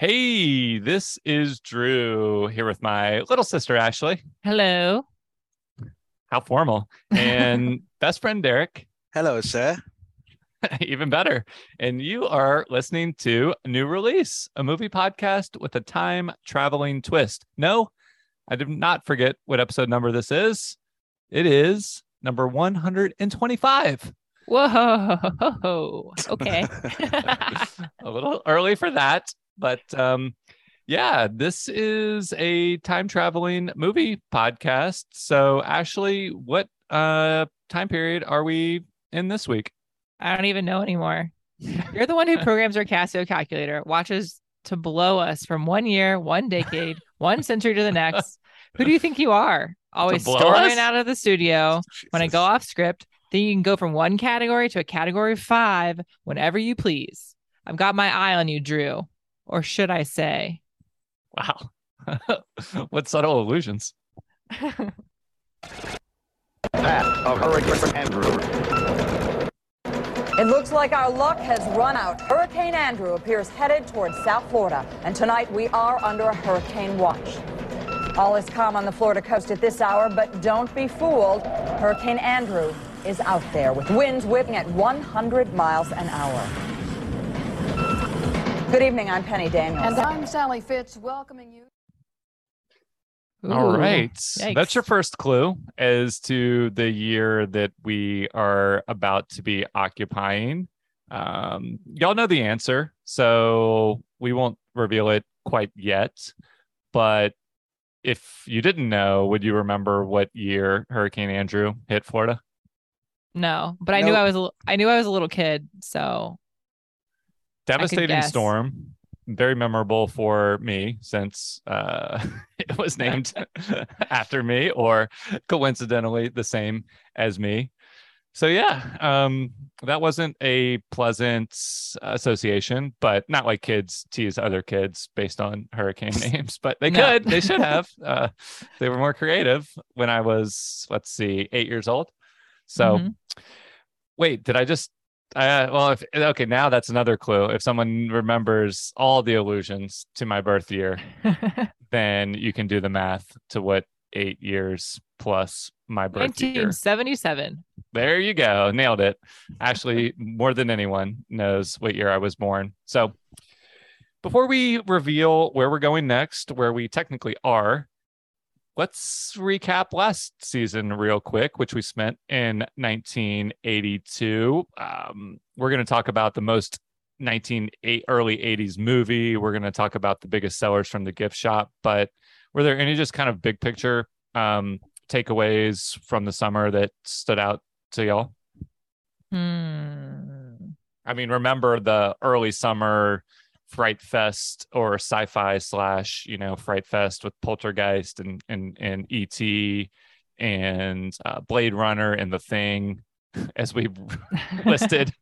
Hey, this is Drew here with my little sister Ashley. Hello. How formal. And best friend Derek. Hello, sir. Even better. And you are listening to a New Release, a movie podcast with a time traveling twist. No, I did not forget what episode number this is. It is number 125. Whoa. Okay. a little early for that, but um yeah, this is a time traveling movie podcast. So Ashley, what uh time period are we in this week? I don't even know anymore. You're the one who programs our Casio calculator, watches to blow us from one year, one decade, one century to the next. Who do you think you are? Always storming us? out of the studio when I go off script. Then you can go from one category to a category five whenever you please. I've got my eye on you, Drew. Or should I say? Wow. what subtle illusions. Path of Hurricane Andrew. It looks like our luck has run out. Hurricane Andrew appears headed towards South Florida, and tonight we are under a hurricane watch. All is calm on the Florida coast at this hour, but don't be fooled. Hurricane Andrew is out there with winds whipping at 100 miles an hour. Good evening, I'm Penny Daniels. And I'm Sally Fitz, welcoming you. All Ooh, right. yikes. That's your first clue as to the year that we are about to be occupying. Um, y'all know the answer, so we won't reveal it quite yet. But if you didn't know, would you remember what year Hurricane Andrew hit Florida? No, but I knew I was a, li- I knew I was a little kid, so Devastating storm. Very memorable for me since uh, it was named after me, or coincidentally the same as me. So yeah, um, that wasn't a pleasant association, but not like kids tease other kids based on hurricane names, but they No. could, they should have. Uh, they were more creative when I was, let's see, eight years old. So Mhm. wait, did I just? Uh, well, if okay, now that's another clue. If someone remembers all the allusions to my birth year, then you can do the math to what eight years plus my birth year. 1977. There you go. Nailed it. Actually, more than anyone knows what year I was born. So before we reveal where we're going next, where we technically are, let's recap last season real quick, which we spent in 1982. Um, we're going to talk about the most 1980 early 80s movie. We're going to talk about the biggest sellers from the gift shop. But were there any just kind of big picture um, takeaways from the summer that stood out to y'all? Hmm. I mean, remember the early summer Fright Fest or sci-fi slash, you know, Fright Fest with Poltergeist and and and ET and uh, Blade Runner and The Thing, as we listed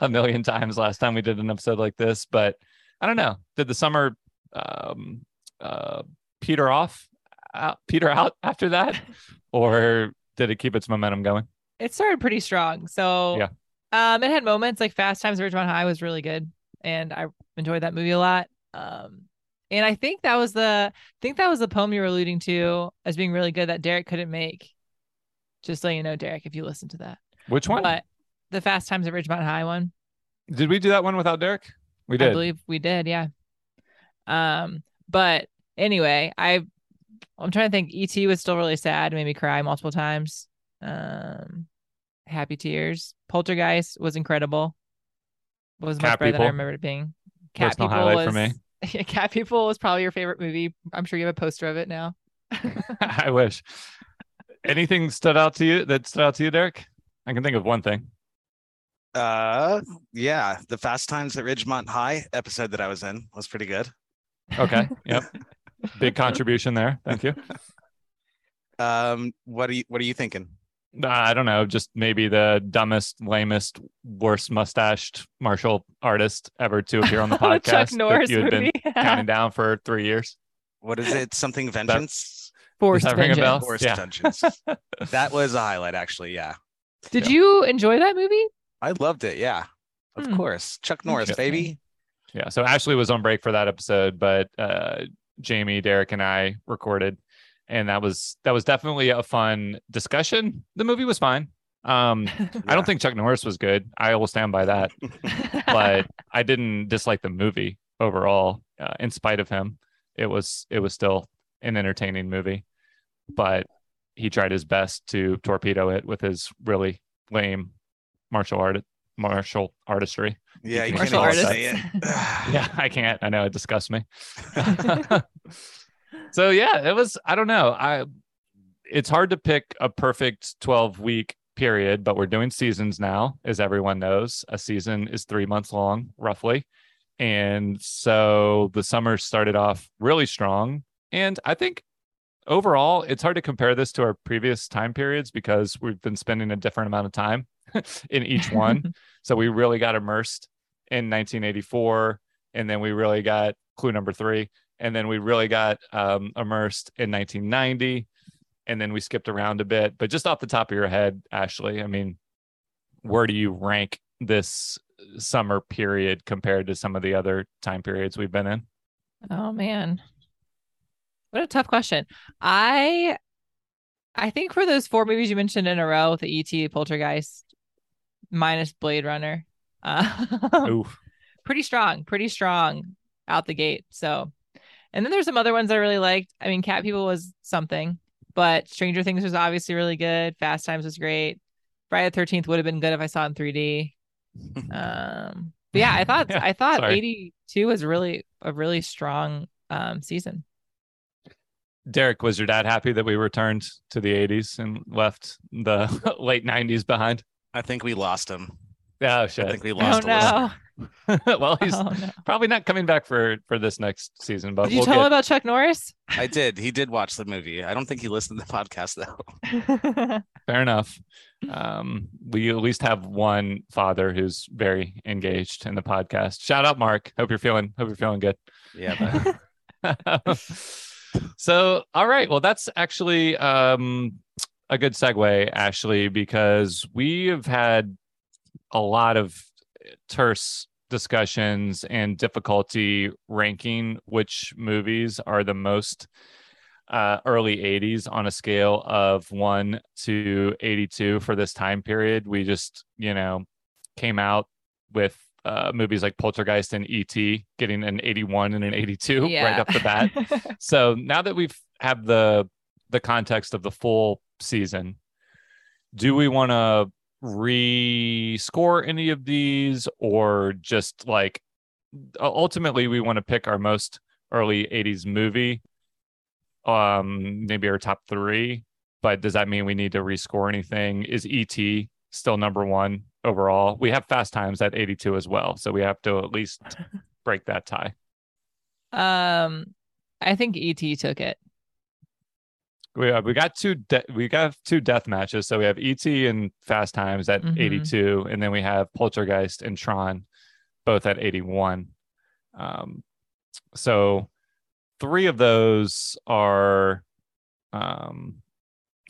a million times last time we did an episode like this. But I don't know. Did the summer um, uh, peter off, out, peter out after that, or did it keep its momentum going? It started pretty strong. So Yeah. um it had moments like Fast Times at Ridgemont High was really good and I enjoyed that movie a lot. Um and I think that was the I think that was the poem you were alluding to as being really good that Derek couldn't make. Just so you know, Derek, if you listen to that. Which one? But the Fast Times at Ridgemont High one. Did we do that one without Derek? We did. I believe we did, yeah. Um, but anyway, I I'm trying to think. ET was still really sad, made me cry multiple times. Um, happy tears. Poltergeist was incredible. Was much Cat better than I People. remembered it being. Cat Personal People highlight was, for me. Yeah, Cat People was probably your favorite movie. I'm sure you have a poster of it now. I wish. Anything stood out to you that stood out to you, Derek? I can think of one thing. Uh, yeah, the Fast Times at Ridgemont High episode that I was in was pretty good. Okay. Yep. Big contribution there. Thank you. Um, what are you What are you thinking? I don't know. Just maybe the dumbest, lamest, worst mustached martial artist ever to appear on the Chuck podcast. that Norris you had movie. been counting down for three years. What is it? Something Vengeance? Forced Does that ring a bell? Vengeance. Forced Yeah. Vengeance. that was a highlight, actually. Yeah, Did you enjoy that movie? I loved it. Yeah, of Hmm. course. Chuck Norris, baby. Yeah. So Ashley was on break for that episode, but uh, Jamie, Derek, and I recorded, and that was that was definitely a fun discussion. The movie was fine. Um, I don't think Chuck Norris was good. I will stand by that. but I didn't dislike the movie overall. Uh, in spite of him, it was it was still an entertaining movie. But he tried his best to torpedo it with his really lame martial art martial artistry. Yeah, you Martial can't say it. Yeah, I can't. I know it disgusts me. so yeah, it was. I don't know. I. It's hard to pick a perfect twelve week period, but we're doing seasons now, as everyone knows. A season is three months long, roughly, and so the summer started off really strong. And I think overall, it's hard to compare this to our previous time periods because we've been spending a different amount of time in each one. so we really got immersed in 1984 and then we really got clue number three and then we really got um, immersed in 1990 and then we skipped around a bit but just off the top of your head ashley i mean where do you rank this summer period compared to some of the other time periods we've been in Oh man. What a tough question. I I think for those four movies you mentioned in a row, the ET, Poltergeist, minus Blade Runner, uh, pretty strong, pretty strong out the gate. So, and then there's some other ones I really liked. I mean, Cat People was something, but Stranger Things was obviously really good. Fast Times was great. Friday the Thirteenth would have been good if I saw it in 3D. Um, but yeah, I thought Yeah, I thought sorry. 82 was really a really strong um season. derek was your dad happy that we returned to the 80s and left the late 90s behind I think we lost him. Oh I shit think we Oh lost a no! well he's Oh no! probably not coming back for for this next season but Did you we'll tell get him about Chuck Norris? I did. He did watch the movie. I don't think he listened to the podcast though. fair enough um we at least have one father who's very engaged in the podcast shout out mark hope you're feeling hope you're feeling good Yeah, but so all right well that's actually um a good segue ashley because we have had a lot of terse discussions and difficulty ranking which movies are the most uh, early 80s on a scale of 1 to 82 for this time period. We just you know came out with uh, movies like poltergeist and et getting an 81 and an 82 right off the bat. So now that we've have the the context of the full season do we want to re-score any of these or just like ultimately we want to pick our most early 80s movie um maybe our top three but does that mean we need to rescore anything? Is et still number one overall? We have fast times at 82 as well so we have to at least break that tie. Um, I think ET took it. We uh, we got two de- we got two death matches. So we have ET and Fast Times at Mhm. 82, and then we have Poltergeist and Tron, both at 81. Um, so three of those are um,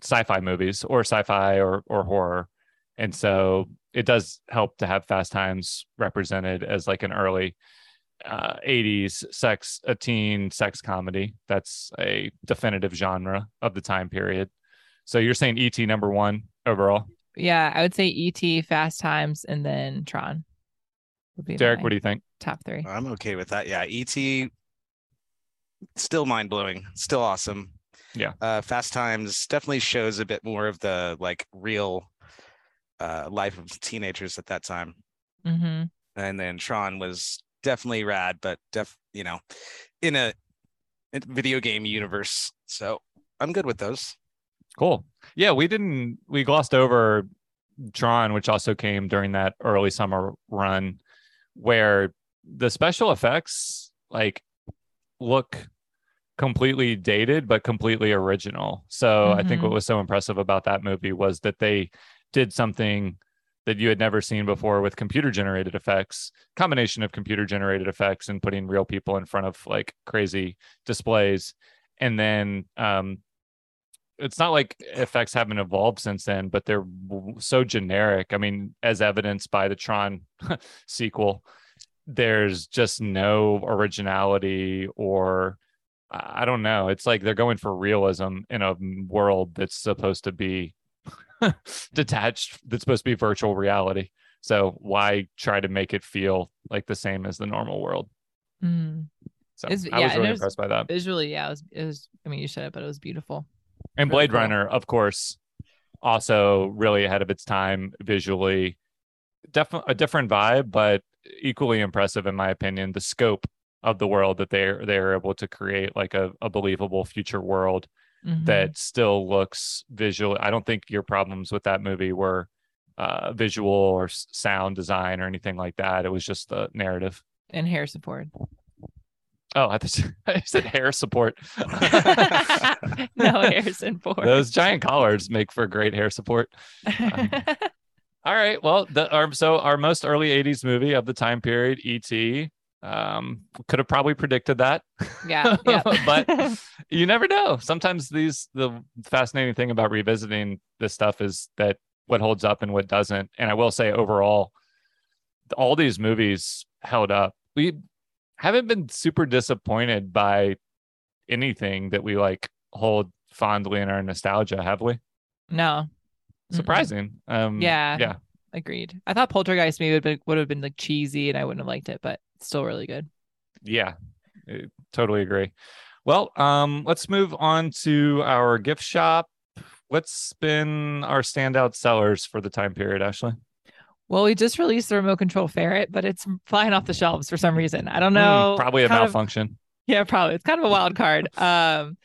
sci-fi movies or sci-fi or or horror, and so it does help to have Fast Times represented as like an early uh 80s sex a teen sex comedy that's a definitive genre of the time period so you're saying et number one overall Yeah, I would say ET, Fast Times, and then Tron. Would be derek what do you think top three. I'm okay with that. Yeah, ET still mind blowing, still awesome. Yeah. Uh Fast Times definitely shows a bit more of the like real uh life of teenagers at that time. Mm-hmm. And then Tron was definitely rad, but def you know, in a, a video game universe. So I'm good with those. cool yeah we didn't we glossed over tron which also came during that early summer run where the special effects like look completely dated but completely original so i think what Mhm. was so impressive about that movie was that they did something that you had never seen before with computer generated effects combination of computer generated effects and putting real people in front of like crazy displays and then um it's not like effects haven't evolved since then but they're so generic i mean as evidenced by the tron sequel there's just no originality or I I don't know. It's like they're going for realism in a world that's supposed to be detached, that's supposed to be virtual reality. So why try to make it feel like the same as the normal world? Mm. So I yeah, was really there's- impressed by that. Visually, yeah, it was, it was. I mean, you said it, but it was beautiful. And really Blade cool. Runner, of course, also really ahead of its time visually. Definitely a different vibe, but equally impressive in my opinion. The scope of the world that they're they're able to create, like a, a believable future world Mhm. that still looks visual. I don't think your problems with that movie were uh, visual or sound design or anything like that. It was just the narrative. and hair support. Oh, I, thought, I said hair support. no, Harrison Ford. Those giant collars make for great hair support. All right. Well, the our, so our most early '80s movie of the time period, E.T. Um, could have probably predicted that, yeah, yeah. but you never know. Sometimes these the fascinating thing about revisiting this stuff is that what holds up and what doesn't. And I will say overall, all these movies held up. We haven't been super disappointed by anything that we like hold fondly in our nostalgia, have we? no, Mm-mm. Surprising. Um, Yeah. yeah. agreed. I thought Poltergeist maybe would, be, would have been like cheesy, and I wouldn't have liked it, but still really good. Yeah, I totally agree. Well, um, let's move on to our gift shop. What's been our standout sellers for the time period, Ashley? Well, we just released the remote control ferret, but it's flying off the shelves for some reason. I don't Hmm, know. probably a kind of- malfunction. Yeah, probably. It's kind of a wild card. Um,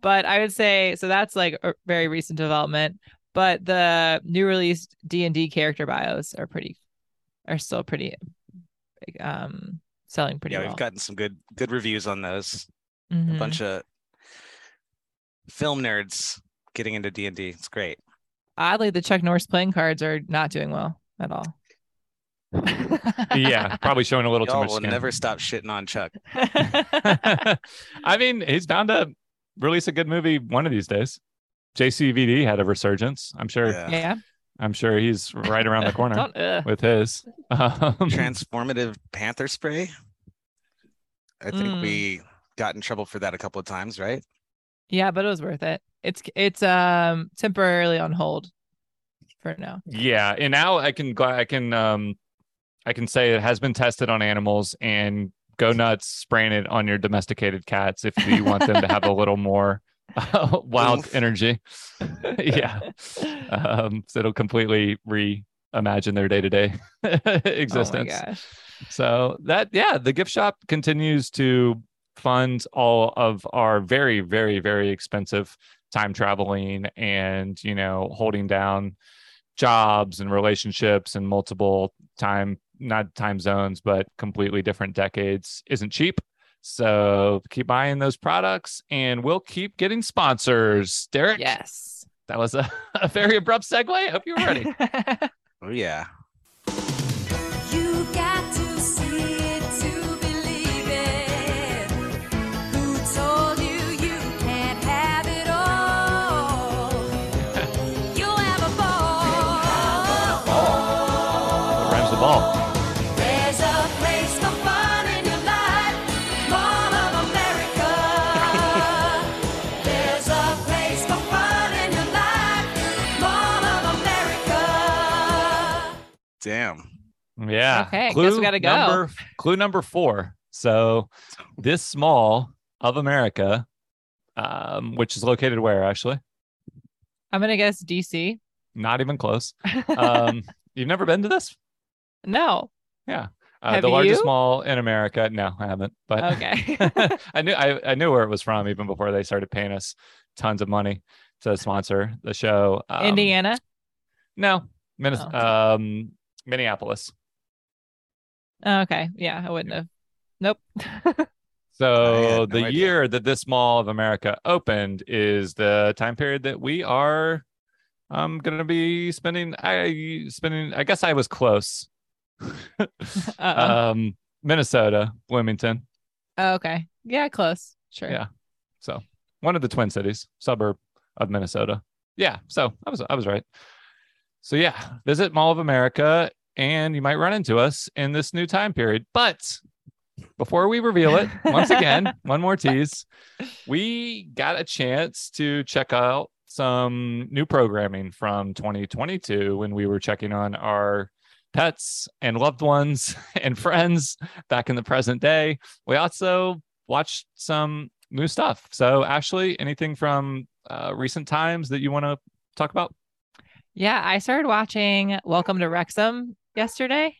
but I would say so. That's like a very recent development. But the new released D and D character bios are pretty, are still pretty, um, selling pretty yeah, well. we've gotten some good good reviews on those. A Mhm. bunch of film nerds getting into D and D. It's great. Oddly, the Chuck Norris playing cards are not doing well at all. yeah, probably showing a little too Y'all much will skin. never stop shitting on Chuck. I mean, he's bound to release a good movie one of these days. JCVD had a resurgence. I'm sure. Yeah. yeah. I'm sure he's right around the corner uh, with his. Um, Transformative panther spray. I think Mm. we got in trouble for that a couple of times, right? yeah, but it was worth it. It's it's um temporarily on hold for now. yeah, and now I can I can um I can say it has been tested on animals and go nuts spraying it on your domesticated cats if you want them to have a little more wild Oomph. energy. yeah. Um, so it'll completely reimagine their day to day existence. Oh. So that yeah, the gift shop continues to fund all of our very very very expensive time traveling and you know holding down jobs and relationships and multiple time not time zones but completely different decades isn't cheap. So keep buying those products and we'll keep getting sponsors. Derek, Yes. that was a, a very abrupt segue. I hope you're ready. Oh yeah. Who told you Damn. Yeah. Okay, guess we gotta go. Number, clue number four. So this small of America, um, which is located where actually? I'm gonna guess DC. Not even close. Um, you've never been to this? No. Uh, Have the largest you? mall in America. No, I haven't. But Okay. I knew I, I knew where it was from even before they started paying us tons of money to sponsor the show. Um, Indiana. No, Minnesota. Oh. um, Minneapolis. Oh, okay. Yeah, I wouldn't have. Nope. So no the idea. year that this Mall of America opened is the time period that we are um going to be spending I spending I guess I was close. Um Minnesota, Bloomington. oh, okay. Yeah, close. Sure. Yeah. So, one of the twin cities, suburb of Minnesota. Yeah, so I was I was right. So yeah, visit Mall of America and you might run into us in this new time period. But before we reveal it, once again, one more tease, we got a chance to check out some new programming from 2022 when we were checking on our pets and loved ones and friends back in the present day. We also watched some new stuff. So, Ashley, anything from uh, recent times that you want to talk about? Yeah, I started watching Welcome to Wrexham yesterday.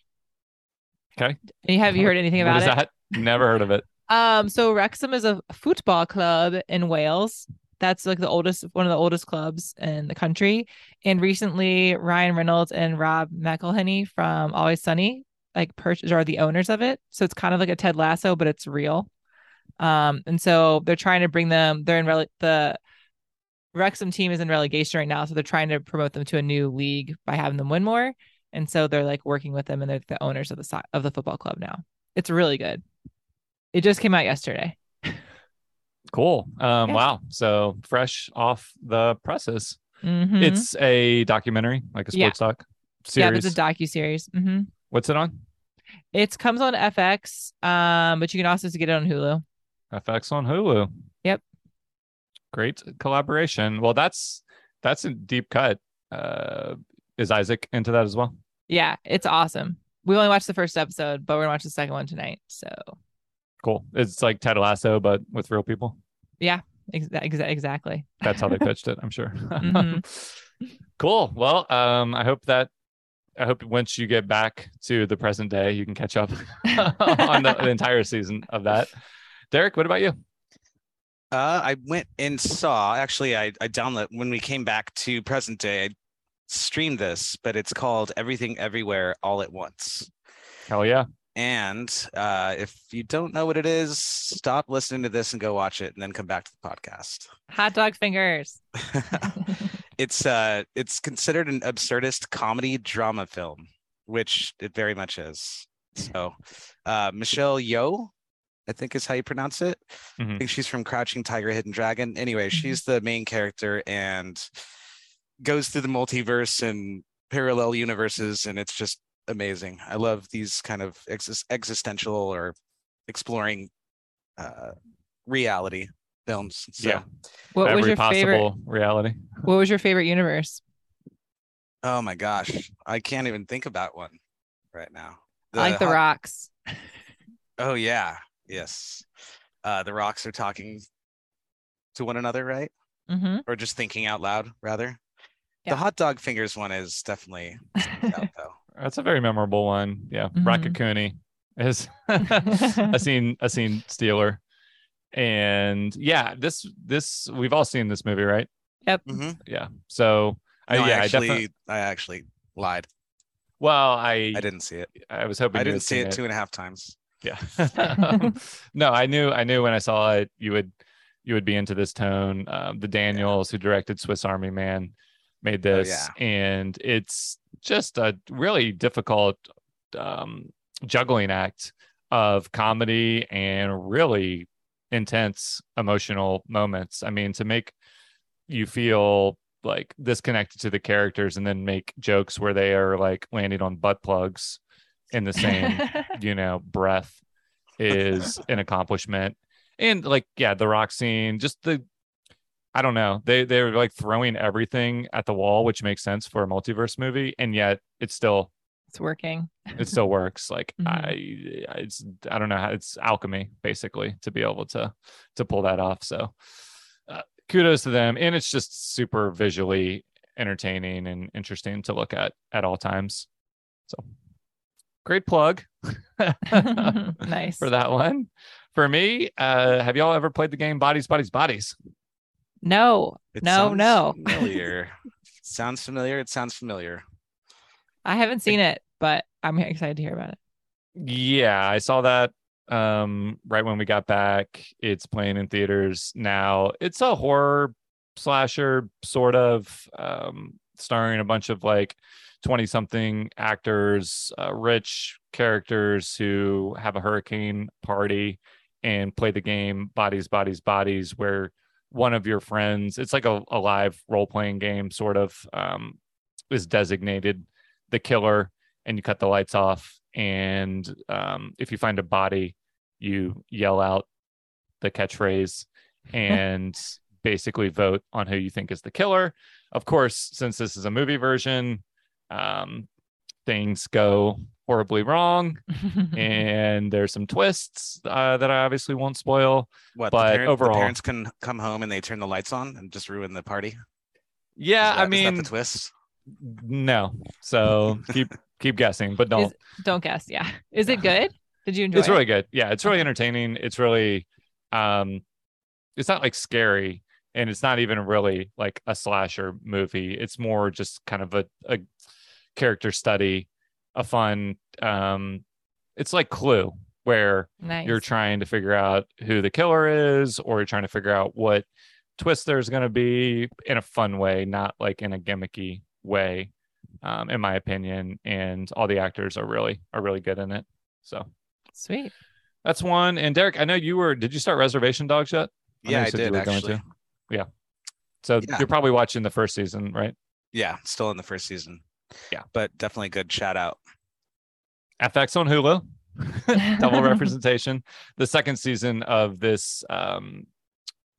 Okay. Have you heard anything about it? that? Never heard of it. Um, so Wrexham is a football club in Wales. That's like the oldest, one of the oldest clubs in the country. And recently, Ryan Reynolds and Rob McElhenney from Always Sunny like are the owners of it. So it's kind of like a Ted Lasso, but it's real. Um, and so they're trying to bring them. They're in rele- the Wrexham team is in relegation right now, so they're trying to promote them to a new league by having them win more. And so they're like working with them, and they're the owners of the si- of the football club now. It's really good. It just came out yesterday. Cool. Um, Yeah. Wow. So fresh off the presses. Mhm. It's a documentary, like a Yeah. sports doc series. yeah, it's a docu series. hmm What's it on? It comes on FX, um, but you can also get it on Hulu. FX on Hulu. Great collaboration. Well, that's that's a deep cut. Uh, is Isaac into that as well? Yeah, it's awesome. We only watched the first episode, but we're gonna watch the second one tonight. So Cool. It's like Ted Lasso, but with real people. exa- exa- exactly. That's how they pitched it. I'm sure. Mhm. cool. Well, um, I hope that I hope once you get back to the present day, you can catch up on the, the entire season of that. Derek, what about you? Uh, I went and saw. Actually, I I download when we came back to present day. I streamed this, but it's called Everything Everywhere All at Once. Hell yeah. And uh, if you don't know what it is, stop listening to this and go watch it, and then come back to the podcast. Hot dog fingers. it's uh, it's considered an absurdist comedy drama film, which it very much is. So, uh, Michelle Yeoh, I think is how you pronounce it. I Mhm. think she's from Crouching Tiger, Hidden Dragon. Anyway, Mhm. she's the main character and goes through the multiverse and parallel universes, and it's just amazing. I love these kind of exis- existential or exploring uh, reality films. So, Yeah. What was Every your favorite? reality. What was your favorite universe? oh my gosh, I can't even think about one right now. I like the rocks. Oh yeah, yes. Uh, the rocks are talking to one another, right? hmm Or just thinking out loud, rather. Yeah. The hot dog fingers one is definitely out though. That's a very memorable one. Yeah. Mhm. Raccacoonie is a scene a scene stealer. And yeah, this this we've all seen this movie, right? Yep. Mm-hmm. Yeah. So I No, I yeah, I actually, definitely I actually lied. well, I I didn't see it. I was hoping I didn't see seen it two and a half times. Yeah. no, I knew I knew when I saw it you would you would be into this tone. Um, the Daniels who directed Swiss Army Man made Oh, this, and it's just a really difficult um, juggling act of comedy and really intense emotional moments. I mean, to make you feel like disconnected to the characters and then make jokes where they are like landing on butt plugs in the same you know breath is an accomplishment. And like yeah the rock scene just the i don't know they they're like throwing everything at the wall which makes sense for a multiverse movie and yet it's still it's working. it still works. Like Mhm. i it's i don't know how it's alchemy basically to be able to to pull that off. So uh, kudos to them. And it's just super visually entertaining and interesting to look at at all times. So great plug nice. for that one. For me, uh, have y'all ever played the game Bodies, Bodies, Bodies? No, It no, no. Familiar. sounds familiar. It sounds familiar. I haven't seen it, but I'm excited to hear about it. Yeah, I saw that um, right when we got back. It's playing in theaters now. It's a horror slasher, sort of, um, starring a bunch of like 20 something actors, uh, rich characters who have a hurricane party and play the game Bodies, Bodies, Bodies, where one of your friends, it's like a, a live role playing game, sort of, um, is designated the killer and you cut the lights off. And um, if you find a body, you yell out the catchphrase and basically vote on who you think is the killer. Of course, since this is a movie version, um, things go horribly wrong and there's some twists uh, that I obviously won't spoil. What But the, parent- the overall- parents can come home and they turn the lights on and just ruin the party. Yeah, that- I mean, the twist. no. So keep keep guessing, but don't. Is- Don't guess. Yeah. Is it good? Did you enjoy it? it's it? really good. Yeah, it's really entertaining. It's really, um, it's not like scary, and it's not even really like a slasher movie. It's more just kind of a, a character study, a fun. Um, it's like Clue, where nice. you're trying to figure out who the killer is, or you're trying to figure out what twist there's going to be in a fun way, not like in a gimmicky way, um, in my opinion. And all the actors are really are really good in it. So Sweet. that's one. And Derek, I know you were. Did you start Reservation Dogs yet? I Yeah, I did were going actually. to. So Yeah. you're probably watching the first season, right? Yeah, still in the first season. Yeah. but definitely good shout out. FX on Hulu, double representation. The second season of this um,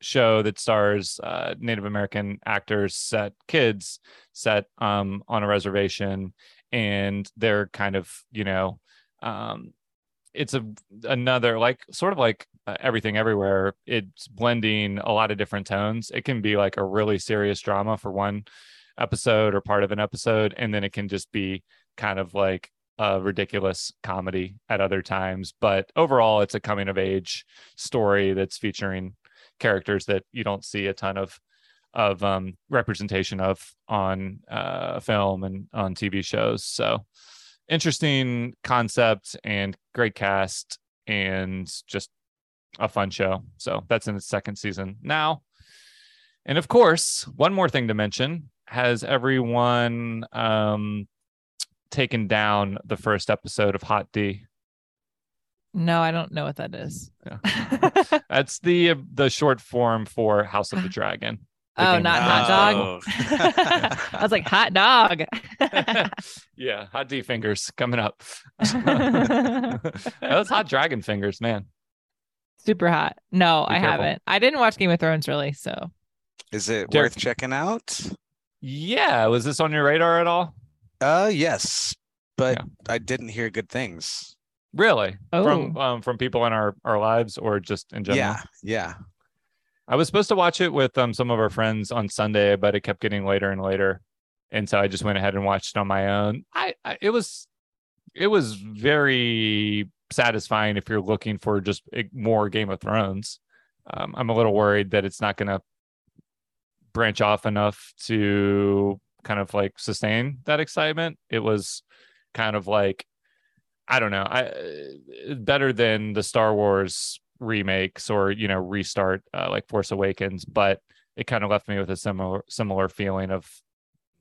show that stars uh, Native American actors, set kids, set um, on a reservation, and they're kind of you know, um, it's a another like sort of like uh, everything everywhere. It's blending a lot of different tones. It can be like a really serious drama for one episode or part of an episode, and then it can just be kind of like a ridiculous comedy at other times. But overall, it's a coming of age story that's featuring characters that you don't see a ton of of um, representation of on uh, film and on TV shows. So interesting concept and great cast and just a fun show. So that's in its second season now. And of course, one more thing to mention has everyone um, taken down the first episode of Hot D? No, I don't know what that is. Yeah. That's the the short form for House of the Dragon. The oh, not hot Thrones. dog. I was like hot dog. yeah, hot D fingers coming up. Those hot dragon fingers, man. Super hot. No, Be I careful. haven't. I didn't watch Game of Thrones really, so Is it Derek- worth checking out? Yeah, was this on your radar at all? Uh, yes, but Yeah. I didn't hear good things. Really? From Oh. um, from people in our our lives or just in general? Yeah, yeah. I was supposed to watch it with um some of our friends on Sunday, but it kept getting later and later, and so I just went ahead and watched it on my own. I, I it was it was very satisfying if you're looking for just eh, more Game of Thrones. Um, I'm a little worried that it's not going to branch off enough to kind of like sustain that excitement. It was kind of like I don't know, I uh, better than the Star Wars remakes or you know restart uh, like Force Awakens, but it kind of left me with a similar similar feeling of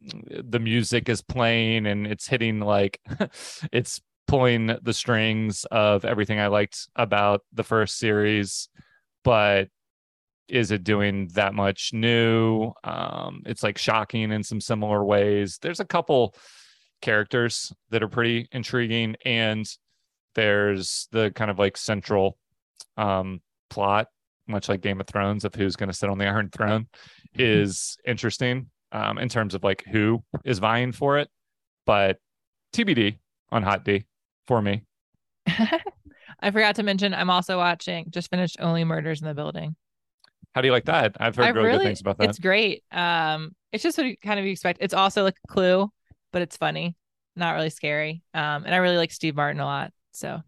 mm, the music is playing and it's hitting like it's pulling the strings of everything I liked about the first series, but is it doing that much new? Um, it's like shocking in some similar ways. There's a couple characters that are pretty intriguing, and there's the kind of like central um, plot, much like Game of Thrones, of who's going to sit on the Iron Throne, is interesting um, in terms of like who is vying for it. But TBD on Hot D for me. I forgot to mention I'm also watching just finished Only Murders in the Building. How do you like that? I've heard I really, good things about that. It's great. Um, it's just what you kind of expect. It's also like a clue, but it's funny, not really scary. Um, and I really like Steve Martin a lot. So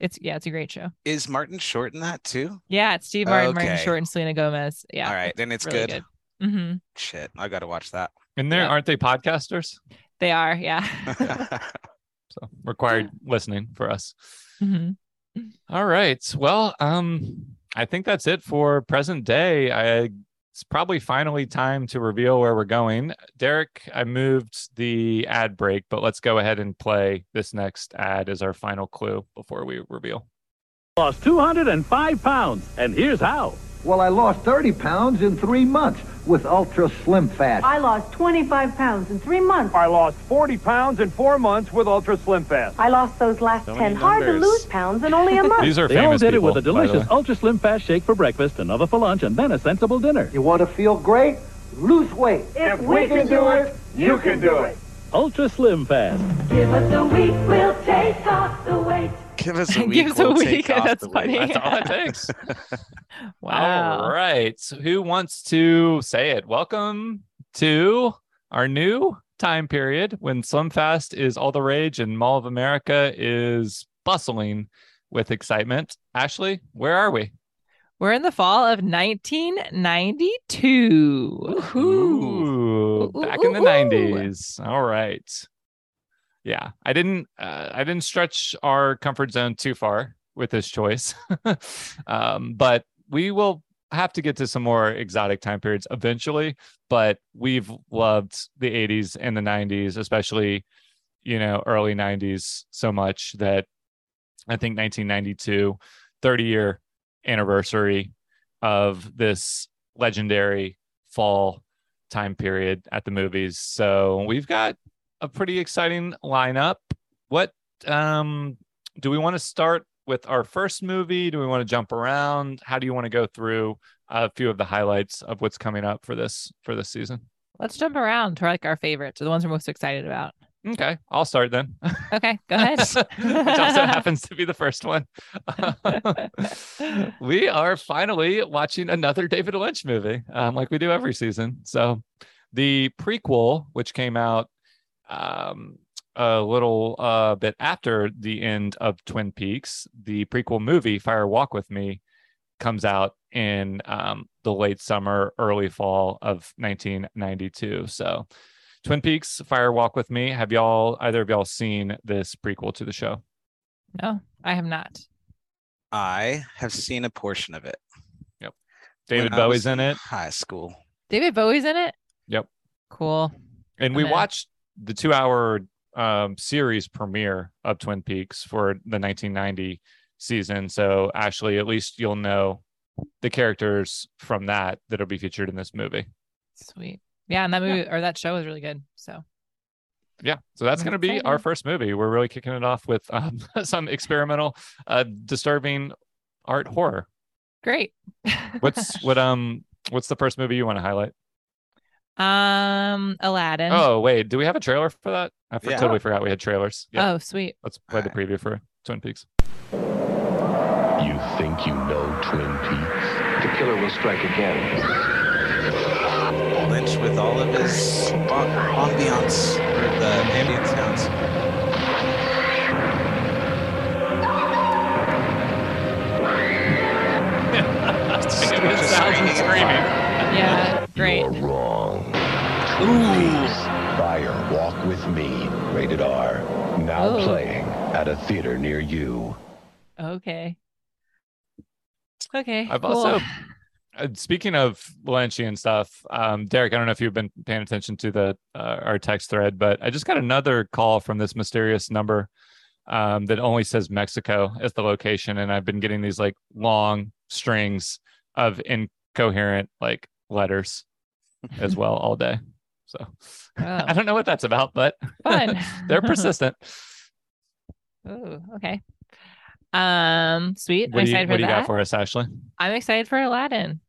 it's yeah, it's a great show. Is Martin Short in that too? Yeah, it's Steve Martin, Martin Short, and Selena Gomez. Yeah. All right, then it's really good. good. hmm Shit, I got to watch that. and there yeah. aren't they podcasters? They are, yeah. So required listening for us. hmm All right. Well, um, I think that's it for present day. I it's probably finally time to reveal where we're going. Derek, I moved the ad break, but let's go ahead and play this next ad as our final clue before we reveal. Lost 205 pounds, and here's how. Well, I lost 30 pounds in three months with Ultra Slim Fast. I lost 25 pounds in three months. I lost 40 pounds in four months with Ultra Slim Fast. I lost those last So 10 hard to lose pounds in only a month. These are They all famous did it with a delicious. Ultra Slim Fast shake for breakfast, another for lunch, and then a sensible dinner. You want to feel great? Lose weight. if we can do it, You can do it. Ultra Slim Fast. Give us a week, we'll take off the weight. Give us a week. Give us a we'll week, take that's the weight. That's all it takes. Wow. All right. So who wants to say it? Welcome to our new time period when Slim Fast is all the rage and Mall of America is bustling with excitement. Ashley, where are we? We're in the fall of 1992. Ooh, Ooh, back in the ooh, ooh. 90s. All right. Yeah, I didn't uh, I didn't stretch our comfort zone too far with this choice. um, but we will have to get to some more exotic time periods eventually, but we've loved the 80s and the 90s, especially you know, early 90s so much that I think 1992 30 year anniversary of this legendary fall time period at the movies. So we've got a pretty exciting lineup. What um do we want to start with our first movie? Do we want to jump around? How do you want to go through a few of the highlights of what's coming up for this for this season? Let's jump around to like our favorites, or the ones we're most excited about. Okay, I'll start then. Okay, go ahead. Which also happens to be the first one. we are finally watching another David Lynch movie, um, like we do every season. So, the prequel, which came out um, a little uh, bit after the end of Twin Peaks, the prequel movie Fire Walk with Me comes out in um, the late summer, early fall of 1992. So, Twin Peaks, Fire Walk with Me. Have y'all either of y'all seen this prequel to the show? no, I have not. I have seen a portion of it. Yep. David when Bowie's in it, High school. David Bowie's in it. Yep. Cool. and we Okay. watched the two-hour um, series premiere of Twin Peaks for the 1990 season. So Ashley, at least you'll know the characters from that that'll be featured in this movie. Sweet. Yeah, and that movie or that show was really good. So Yeah, so that's going to be our first movie. We're really kicking it off with um, some experimental, uh, disturbing art horror. great. What's what um what's the first movie you want to highlight? um Aladdin? Oh wait, do we have a trailer for that? I for- Yeah. totally forgot we had trailers. Yeah, Oh, sweet. let's play the Alright. preview for Twin Peaks. You think you know Twin Peaks? The killer will strike again. Lynch with all of his am- ambiance or the ambient sounds. It sounds screaming. Yeah, great. You're wrong. Twin Peaks, Fire Walk with Me, rated R. Now Oh. playing at a theater near you. Okay. Okay. I've cool. also speaking of Lynchian stuff, um, Derek, I don't know if you've been paying attention to the uh, our text thread, but I just got another call from this mysterious number um, that only says Mexico as the location, and I've been getting these like long strings of incoherent like letters as well all day. So I Oh, don't know what that's about, but they're persistent. Ooh, okay. Um, sweet. What I'm do you, excited what for do you that. got for us, Ashley? I'm excited for Aladdin.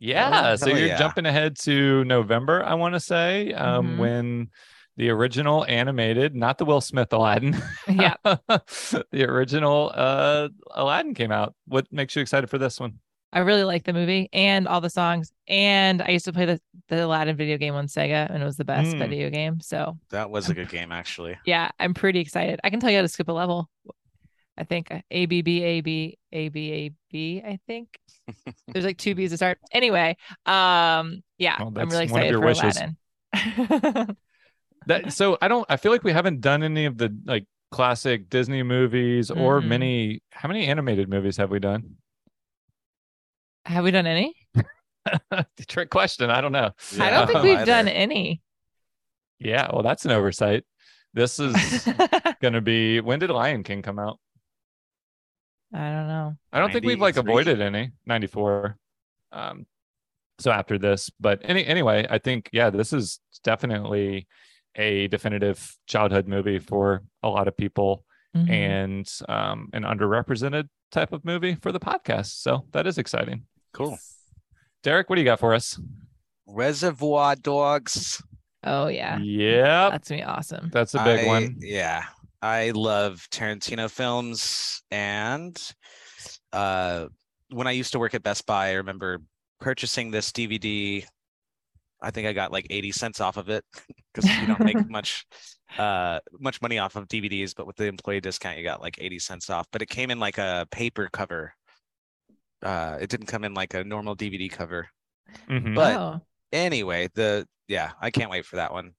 Yeah, so you're yeah. jumping ahead to November, I want to say, um, Mhm. when the original animated, not the Will Smith Aladdin, Yeah. the original uh, Aladdin came out. What makes you excited for this one? I really like the movie and all the songs. And I used to play the, the Aladdin video game on Sega and it was the best Mm. video game. So That was a good game, actually. yeah, I'm pretty excited. I can tell you how to skip a level. I think uh, A B B A B A B A B. I think there's like two B's to start. Anyway, um, yeah, Well, I'm that's really one of excited your for wishes. Aladdin. That so I don't. I feel like we haven't done any of the like classic Disney movies or Mhm. many. How many animated movies have we done? Have we done any? Trick question. I don't know. I don't think Yeah. we've Either. done any. Yeah, well, that's an oversight. This is going to be. When did Lion King come out? I don't know. I don't think we've like avoided any 94. Um, so after this, but any anyway, I think yeah, this is definitely a definitive childhood movie for a lot of people Mhm. and um, an underrepresented type of movie for the podcast. So that is exciting. Cool. Derek, what do you got for us? Reservoir Dogs. oh yeah, Yep, that's gonna be awesome. that's a big I- one. Yeah. I love Tarantino films and uh when I used to work at Best Buy, I remember purchasing this DVD. I think I got like 80 cents off of it because you don't make much uh much money off of DVDs, but with the employee discount you got like 80 cents off. But it came in like a paper cover. Uh it didn't come in like a normal DVD cover. Mhm. But oh, anyway, the yeah, I can't wait for that one.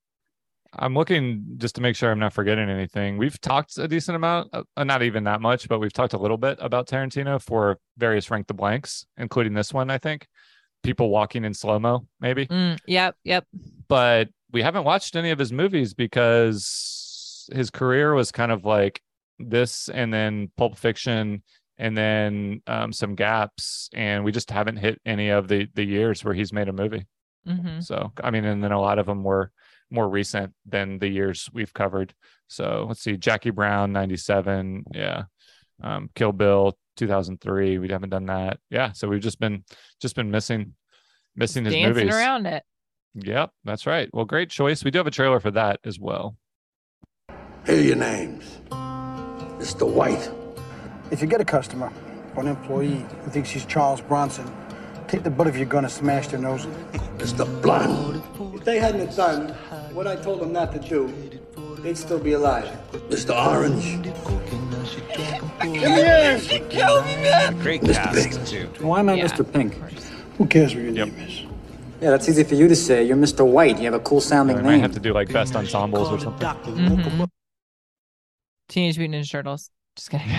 I'm looking just to make sure I'm not forgetting anything. We've talked a decent amount, uh, uh, not even that much, but we've talked a little bit about Tarantino for various rank the blanks, including this one, I think. People walking in slow mo, maybe. mm, yep, yep. But we haven't watched any of his movies because his career was kind of like this and then Pulp Fiction and then um, some gaps. And we just haven't hit any of the, the years where he's made a movie. hmm So, I mean, and then a lot of them were more recent than the years we've covered. So let's see, Jackie Brown, 97. Yeah. Um, Kill Bill, 2003. We haven't done that. Yeah. So we've just been, just been missing, missing his Dancing movies. around it. Yep. That's right. Well, great choice. We do have a trailer for that as well. Here your names. Mr. White. If you get a customer or an employee who thinks he's Charles Bronson, take the butt of your gun and smash their nose. Mr. Blonde. If they hadn't done what I told them not to do, they'd still be alive. Mr. Orange. Yeah, she killed me, man. Great Mr. cast Pink. too. Why am I Yeah. Mr. Pink? Who cares what your name is? Yeah, that's easy for you to say. You're Mr. White. You have a cool So sounding we might name. have to do like best ensembles or something. Mhm. Teenage Mutant Ninja Turtles. Just kidding.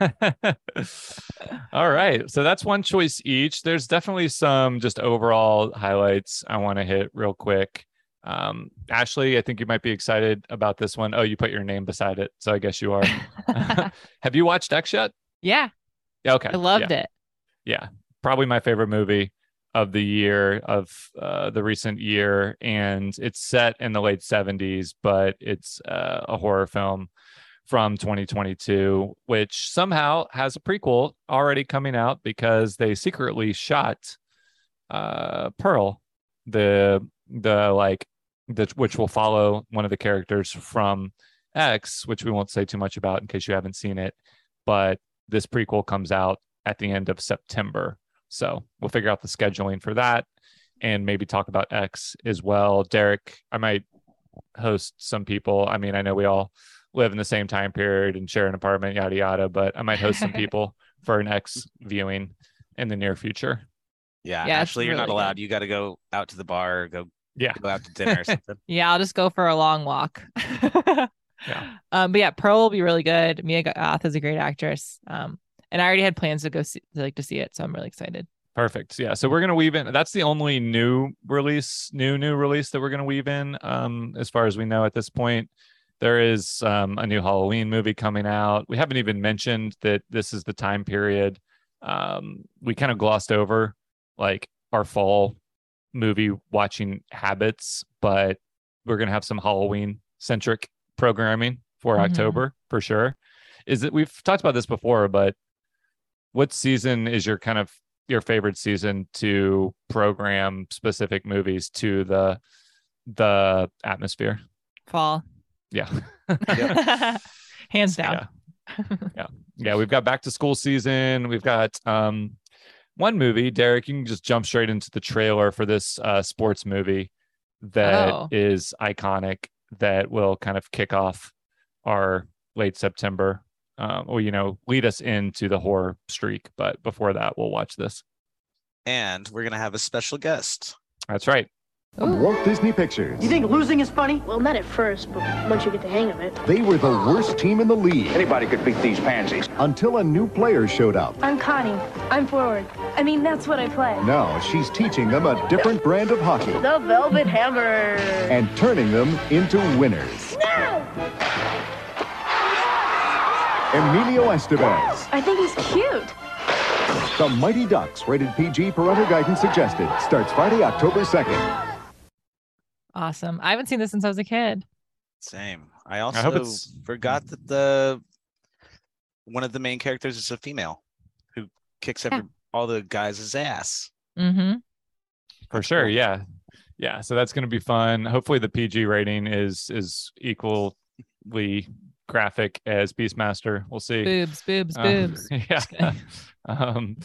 All right. So that's one choice each. There's definitely some just overall highlights I want to hit real quick. Um, Ashley, I think you might be excited about this one. Oh, you put your name beside it. So I guess you are. Have you watched X yet? yeah, Yeah. Okay. I loved yeah. it. Yeah. Probably my favorite movie of the year, of uh, the recent year. And it's set in the late 70s, but it's uh, a horror film from 2022, which somehow has a prequel already coming out because they secretly shot uh, Pearl, the the like the which will follow one of the characters from X, which we won't say too much about in case you haven't seen it. But this prequel comes out at the end of September, so we'll figure out the scheduling for that and maybe talk about X as well. Derek, I might host some people. I mean, I know we all live in the same time period and share an apartment, yada yada. But I might host some people for an X viewing in the near future. Yeah, Yeah, it's Ashley, you're not allowed. good. You got to go out to the bar, go Yeah, go out to dinner or something. Yeah, I'll just go for a long walk. Yeah. Um, but yeah, Pearl will be really good. Mia Goth is a great actress. Um, and I already had plans to go see, to, like to see it, so I'm really excited. perfect. Yeah, so we're gonna weave in. That's the only new release, new new release that we're gonna weave in, um, as far as we know at this point. There is um, a new Halloween movie coming out. We haven't even mentioned that this is the time period. Um, we kind of glossed over like our fall movie watching habits, but we're gonna have some Halloween centric programming for Mhm. October for sure. Is it we've talked about this before, but what season is your kind of your favorite season to program specific movies to the the atmosphere? Fall, Yeah. hands down. Yeah. yeah. Yeah. We've got back to school season. We've got um one movie, Derek, you can just jump straight into the trailer for this uh sports movie that is Oh. iconic that will kind of kick off our late September. Um, or you know, lead us into the horror streak. But before that, we'll watch this. and we're gonna have a special guest. That's right. From Walt Disney Pictures. You think losing is funny? Well, not at first, but once you get the hang of it. They were the worst team in the league Anybody could beat these pansies. until a new player showed up. I'm Connie. I'm forward. I mean, that's what I play. Now she's teaching them a different brand of hockey The Velvet Hammer. and turning them into winners. No! Emilio Estevez. I think he's cute. The Mighty Ducks, rated PG, parental guidance suggested. Starts Friday, October 2nd. Awesome. I haven't seen this since I was a kid. Same. I also hope it's- forgot that the one of the main characters is a female who kicks every all the guys' ass. Mm-hmm. for sure yeah yeah so that's going to be fun hopefully the pg rating is is equally graphic as beastmaster we'll see Boobs, boobs, Um, boobs. yeah um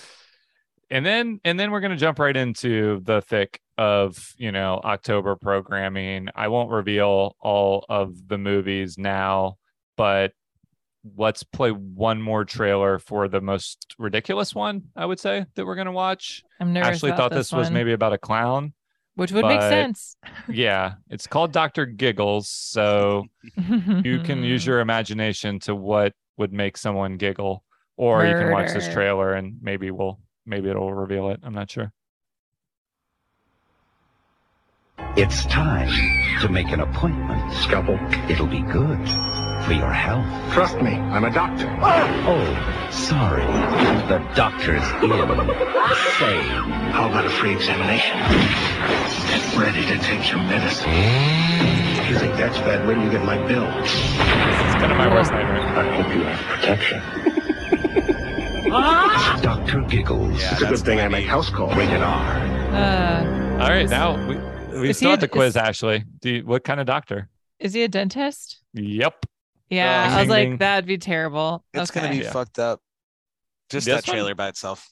and then and then we're going to jump right into the thick of you know october programming. I won't reveal all of the movies now but let's play one more trailer for the most ridiculous one i would say that we're going to watch. I'm nervous actually thought this this, was maybe about a clown Which would make sense. yeah it's called dr giggles so you can use your imagination to what would make someone giggle or you can watch this trailer and maybe we'll maybe it'll reveal it i'm not sure It's time to make an appointment. Scalpel. It'll be good for your health. Trust me, I'm a doctor. Oh, sorry. The doctor's in. Say. How about a free examination? Get ready to take your medicine. If you think that's bad, wait till you get my bill. it's kind of my worst nightmare I hope you have protection. Doctor Giggles. Yeah, it's a good thing I gonna make house call. Rated R. Uh, all right now we we Is still he have a- the quiz is- ashley do you, what kind of doctor is he a dentist? yep Yeah, Uh, I was Ding, ding. like, that'd be terrible. It's okay. gonna be Yeah. fucked up. Just This that one? trailer by itself.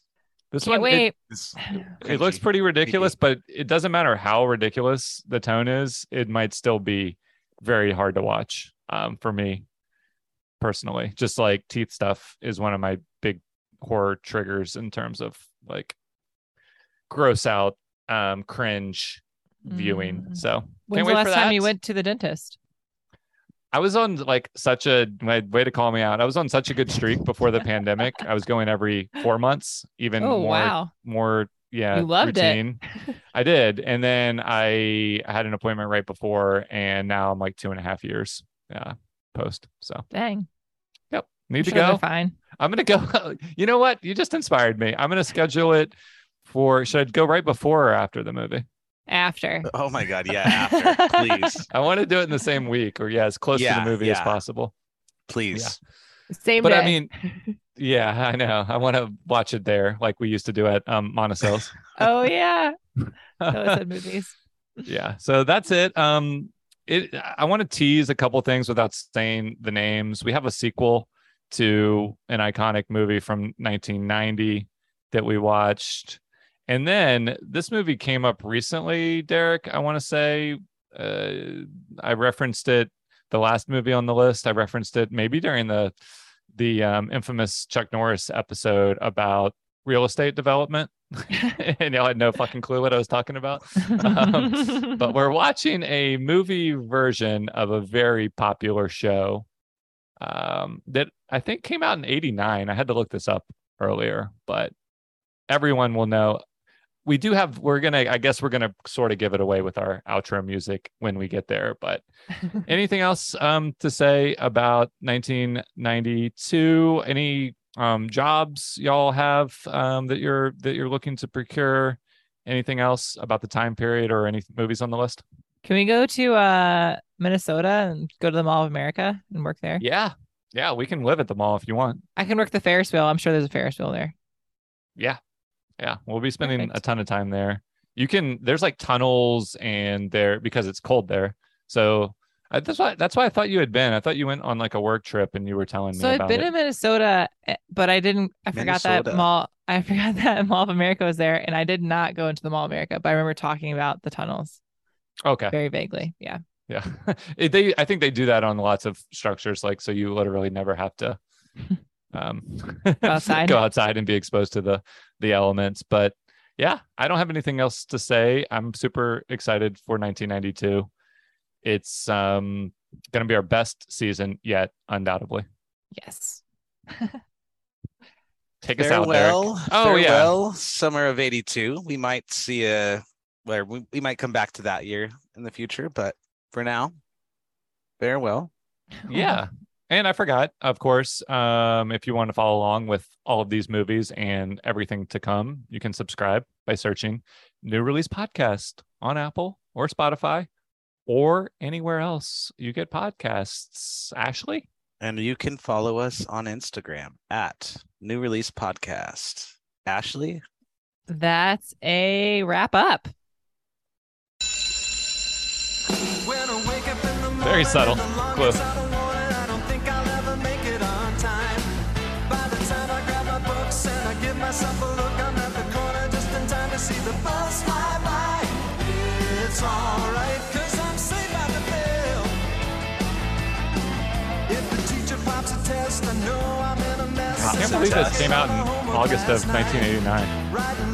this Can't one it- wait. It's it looks pretty ridiculous, but it doesn't matter how ridiculous the tone is. It might still be very hard to watch um, for me personally. Just like teeth stuff is one of my big horror triggers in terms of like gross out, um, cringe viewing. Mm. So When's the last time you went to the dentist? I was on like such a my way to call me out. I was on such a good streak before the pandemic. I was going every four months, even Oh, more wow. more yeah. You loved it. I did. And then I had an appointment right before and now I'm like two and a half years uh post. So Dang. yep. Need to Sure, go. Fine. I'm gonna go. you know what? You just inspired me. I'm gonna schedule it for should I go right before or after the movie? After. Oh my god, yeah, after, please. I want to do it in the same week or yeah, as close to the movie as possible. Please. Same but day. I mean, yeah, I know. I want to watch it there, like we used to do at um, Monticello's. oh yeah. Those good movies. yeah. So that's it. Um, it. I want to tease a couple things without saying the names. We have a sequel to an iconic movie from 1990 that we watched, and then this movie came up recently. Derek, I want to say, uh, I referenced it the last movie on the list. I referenced it maybe during the the um, infamous Chuck Norris episode about real estate development, and y'all had no fucking clue what I was talking about. Um, but we're watching a movie version of a very popular show um, that I think came out in '89. I had to look this up earlier, but everyone will know. We do have. We're gonna. I guess we're gonna sort of give it away with our outro music when we get there. But anything else um, to say about 1992? Any um, jobs y'all have um, that you're that you're looking to procure? Anything else about the time period or any movies on the list? Can we go to uh Minnesota and go to the Mall of America and work there? Yeah, yeah, we can live at the mall if you want. I can work the Ferris wheel. I'm sure there's a Ferris wheel there. Yeah, yeah, we'll be spending a ton of time there. You can. There's like tunnels and there because it's cold there. So I, that's why that's why I thought you had been. I thought you went on like a work trip and you were telling me So I've been it. in Minnesota, eh, but I didn't. I forgot that mall. I forgot that Mall of America was there, and I did not go into the Mall of America. But I remember talking about the tunnels okay. very vaguely. Yeah. Yeah, It- they. I think they do that on lots of structures, like so you literally never have to um, outside. go outside and be exposed to the the elements. But yeah, I don't have anything else to say. I'm super excited for 1992. It's um going to be our best season yet, undoubtedly. Yes. Take us out, Derek. farewell, Oh yeah, summer of '82. We might see a where we, we might come back to that year in the future, but for now, farewell. yeah. And I forgot, of course, um, if you want to follow along with all of these movies and everything to come, you can subscribe by searching New Release Podcast on Apple or Spotify or anywhere else you get podcasts. Ashley? And you can follow us on Instagram at New Release Podcast. Ashley? That's a wrap up. Very subtle. Test, I can't believe this came out in August of 1989. Riding